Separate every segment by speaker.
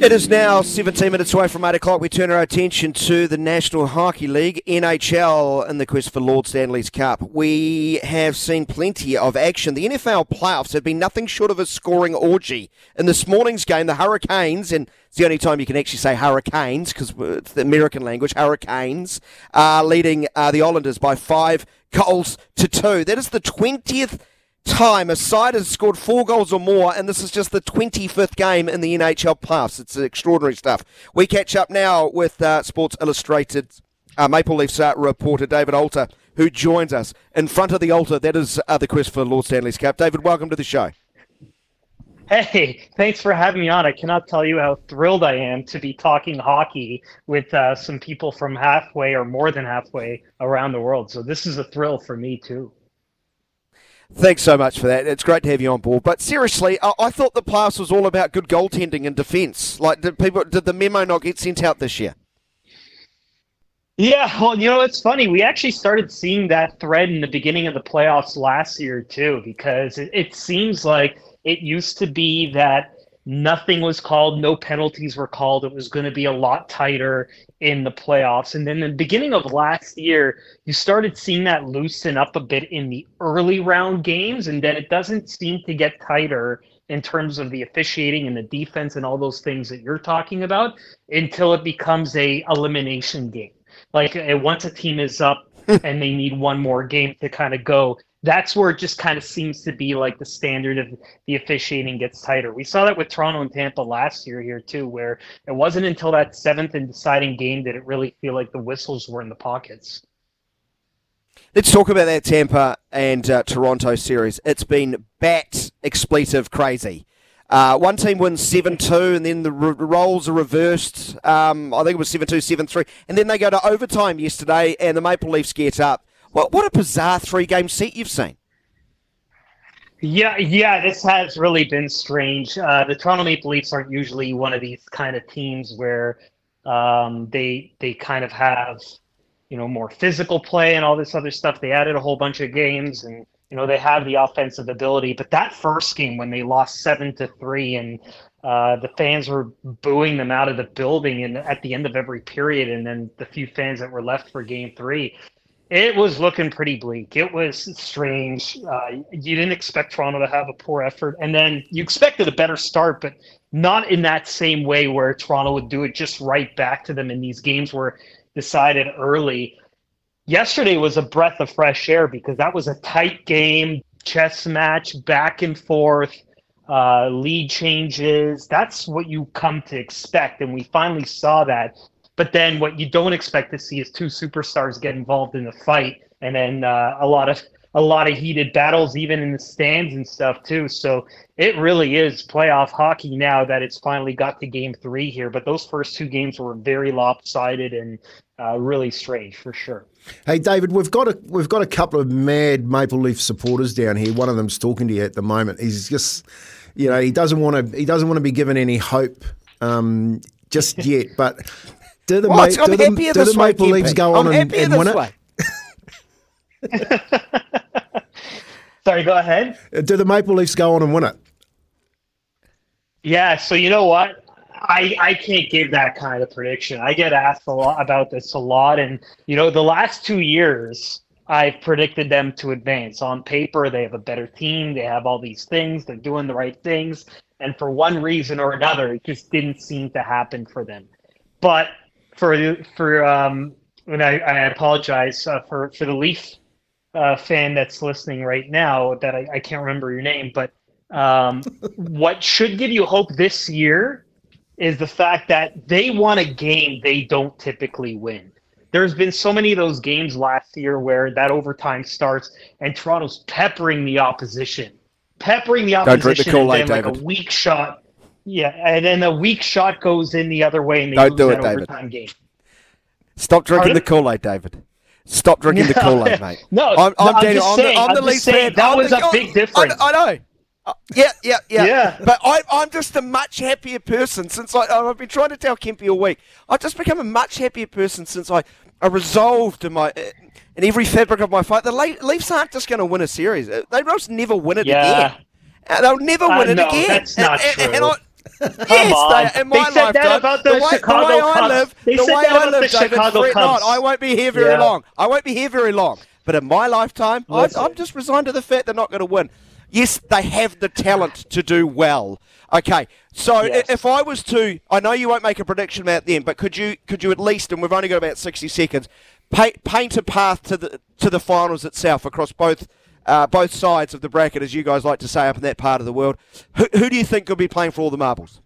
Speaker 1: It is now 17 minutes away from 8 o'clock. We turn our attention to the National Hockey League, NHL, in the quest for Lord Stanley's Cup. We have seen plenty of action. The NFL playoffs have been nothing short of a scoring orgy. In this morning's game, the Hurricanes, and it's the only time you can actually say Hurricanes because it's the American language, Hurricanes, are leading uh, the Islanders by five goals to two. That is the 20th time a side has scored four goals or more, and this is just the 25th game in the NHL playoffs. It's extraordinary stuff. We catch up now with uh, Sports Illustrated uh, Maple Leafs uh, reporter David Alter, who joins us in front of the altar. That is uh, the quest for Lord Stanley's Cup. David, welcome to the show.
Speaker 2: Hey, thanks for having me on. I cannot tell you how thrilled I am to be talking hockey with uh, some people from halfway or more than halfway around the world. So this is a thrill for me too.
Speaker 1: Thanks so much for that. It's great to have you on board. But seriously, I, I thought the playoffs was all about good goaltending and defence. Like, did people did the memo not get sent out this year?
Speaker 2: Yeah, well, you know, it's funny. We actually started seeing that thread in the beginning of the playoffs last year too, because it, it seems like it used to be that nothing was called, no penalties were called. It was going to be a lot tighter in the playoffs. And then the beginning of last year, you started seeing that loosen up a bit in the early round games, and then it doesn't seem to get tighter in terms of the officiating and the defense and all those things that you're talking about until it becomes a elimination game. Like uh, once a team is up and they need one more game to kind of go, that's where it just kind of seems to be like the standard of the officiating gets tighter. We saw that with Toronto and Tampa last year here too, where it wasn't until that seventh and deciding game did it really feel like the whistles were in the pockets.
Speaker 1: Let's talk about that Tampa and uh, Toronto series. It's been bat expletive crazy. Uh, one team wins 7 2, and then the r- roles are reversed. Um, I think it was 7 2, 7 3. And then they go to overtime yesterday, and the Maple Leafs get up. What what a bizarre three game set you've seen.
Speaker 2: Yeah, yeah, this has really been strange. Uh, the Toronto Maple Leafs aren't usually one of these kind of teams where um, they they kind of have you know more physical play and all this other stuff. They added a whole bunch of games and you know they have the offensive ability. But that first game when they lost seven to three and uh, the fans were booing them out of the building and at the end of every period, and then the few fans that were left for game three, it was looking pretty bleak. It was strange. Uh, you didn't expect Toronto to have a poor effort, and then you expected a better start, but not in that same way where Toronto would do it just right back to them in these games were decided early. Yesterday was a breath of fresh air because that was a tight game, chess match, back and forth, uh, lead changes. That's what you come to expect, and we finally saw that but then what you don't expect to see is two superstars get involved in a fight, and then uh, a lot of a lot of heated battles, even in the stands and stuff too. So it really is playoff hockey now that it's finally got to game three here. But those first two games were very lopsided and uh, really strange for sure.
Speaker 3: Hey David, we've got a we've got a couple of mad Maple Leaf supporters down here. One of them's talking to you at the moment. He's just, you know, he doesn't want to he doesn't want to be given any hope um, just yet. But do the,
Speaker 1: What?
Speaker 3: Ma-
Speaker 1: I'm
Speaker 3: do the, do
Speaker 1: this
Speaker 3: the
Speaker 1: way,
Speaker 3: Maple Leafs go on
Speaker 1: I'm
Speaker 3: and, and win
Speaker 1: way.
Speaker 2: Sorry, go ahead.
Speaker 3: Do the Maple Leafs go on and win it?
Speaker 2: Yeah, so you know what? I I can't give that kind of prediction. I get asked a lot about this a lot, and you know, the last two years I've predicted them to advance. On paper, they have a better team. They have all these things. They're doing the right things, and for one reason or another, it just didn't seem to happen for them. But for for um, and I, I apologize uh, for for the Leaf uh, fan that's listening right now that I, I can't remember your name, but um, what should give you hope this year is the fact that they won a game they don't typically win. There's been so many of those games last year where that overtime starts and Toronto's peppering the opposition, peppering the
Speaker 1: the
Speaker 2: opposition,
Speaker 1: Kool-Aid,
Speaker 2: and like
Speaker 1: David.
Speaker 2: a weak shot. Yeah, and then a weak shot goes in the other way, and they
Speaker 1: Don't
Speaker 2: lose
Speaker 1: do
Speaker 2: that
Speaker 1: David.
Speaker 2: overtime game.
Speaker 1: Stop drinking
Speaker 2: Pardon?
Speaker 1: the Kool Aid, David. Stop drinking the Kool Aid, mate.
Speaker 2: No,
Speaker 1: I'm,
Speaker 2: no, I'm
Speaker 1: Daniel.
Speaker 2: just
Speaker 1: I'm
Speaker 2: saying,
Speaker 1: the, I'm
Speaker 2: I'm
Speaker 1: the
Speaker 2: just
Speaker 1: Leafs
Speaker 2: saying,
Speaker 1: fan.
Speaker 2: that
Speaker 1: I'm
Speaker 2: was
Speaker 1: the-
Speaker 2: a big
Speaker 1: I-
Speaker 2: difference.
Speaker 1: I, know. Uh, yeah, yeah, yeah,
Speaker 2: Yeah.
Speaker 1: But I, I'm just a much happier person since I, I've been trying to tell Kempy all week. I've just become a much happier person since I, I resolved in my in every fabric of my fight. The Le- Leafs aren't just going to win a series. Uh, They just never win it
Speaker 2: Yeah.
Speaker 1: again. Uh, They'll never
Speaker 2: Uh,
Speaker 1: win it
Speaker 2: no,
Speaker 1: again.
Speaker 2: that's
Speaker 1: And-
Speaker 2: not
Speaker 1: and- and
Speaker 2: true.
Speaker 1: I- yes,
Speaker 2: on.
Speaker 1: they, in
Speaker 2: They
Speaker 1: my
Speaker 2: said that
Speaker 1: lifetime,
Speaker 2: about the
Speaker 1: the way,
Speaker 2: Chicago
Speaker 1: the way I live,
Speaker 2: They
Speaker 1: the way I live, David,
Speaker 2: Chicago
Speaker 1: not. I won't be here very
Speaker 2: Yeah.
Speaker 1: long. I won't be here very long. But in my lifetime, I, I'm just resigned to the fact they're not going to win. Yes, they have the talent to do well. Okay, so
Speaker 2: Yes.
Speaker 1: if I was to, I know you won't make a prediction about them, but could you could you at least, and we've only got about sixty seconds, paint, paint a path to the to the finals itself across both uh, both sides of the bracket, as you guys like to say up in that part of the world. Who, who do you think could be playing for all the marbles?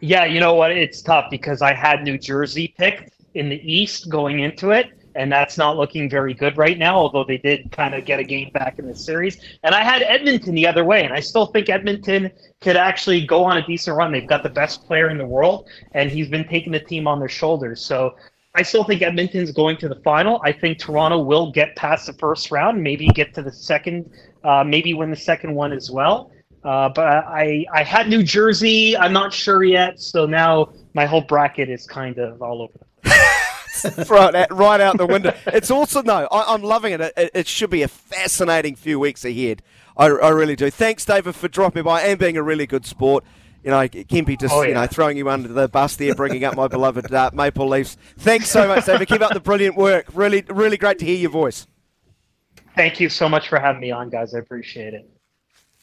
Speaker 2: Yeah, you know what? It's tough because I had New Jersey picked in the East going into it, and that's not looking very good right now, although they did kind of get a game back in the series. And I had Edmonton the other way, and I still think Edmonton could actually go on a decent run. They've got the best player in the world, and he's been taking the team on their shoulders. So I still think Edmonton's going to the final. I think Toronto will get past the first round, maybe get to the second, uh, maybe win the second one as well. Uh, but I, I had New Jersey. I'm not sure yet. So now my whole bracket is kind of all over. the place.
Speaker 1: right, out, the window. It's also no, I, I'm loving it. it. It should be a fascinating few weeks ahead. I, I really do. Thanks, David, for dropping by and being a really good sport. You know, Kempy just
Speaker 2: Oh,
Speaker 1: you know throwing you under the bus there, bringing up my beloved uh, Maple Leafs. Thanks so much, David. Keep up the brilliant work. Really, really great to hear your voice.
Speaker 2: Thank you so much for having me on, guys. I appreciate it.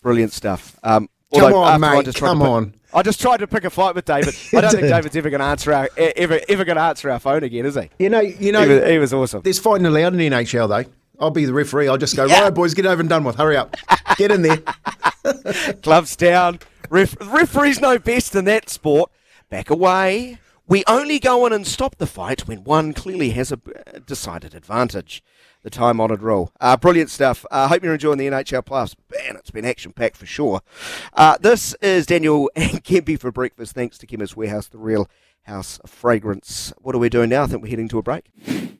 Speaker 1: Brilliant stuff. Um,
Speaker 3: Come on,
Speaker 1: after I
Speaker 3: mate,
Speaker 1: just tried to
Speaker 3: come
Speaker 1: pick-
Speaker 3: on.
Speaker 1: I just tried to pick a fight with David. I don't think. David's ever going to answer our ever ever going to answer our phone again, is he?
Speaker 3: You know, you know,
Speaker 1: He was, he was awesome.
Speaker 3: there's fighting allowed in the NHL though. I'll be the referee. I'll just go,
Speaker 1: Yeah.
Speaker 3: right, boys, get over and done with. Hurry up, get in there.
Speaker 1: Gloves down. Ref- referees know best in that sport. Back away. We only go in and stop the fight when one clearly has a decided advantage. The time honoured rule. Uh, brilliant stuff. I uh, hope you're enjoying the NHL Plus. Man, it's been action packed for sure. Uh, this is Daniel and Kempy for breakfast. Thanks to Chemist Warehouse, the real house of fragrance. What are we doing now? I think we're heading to a break.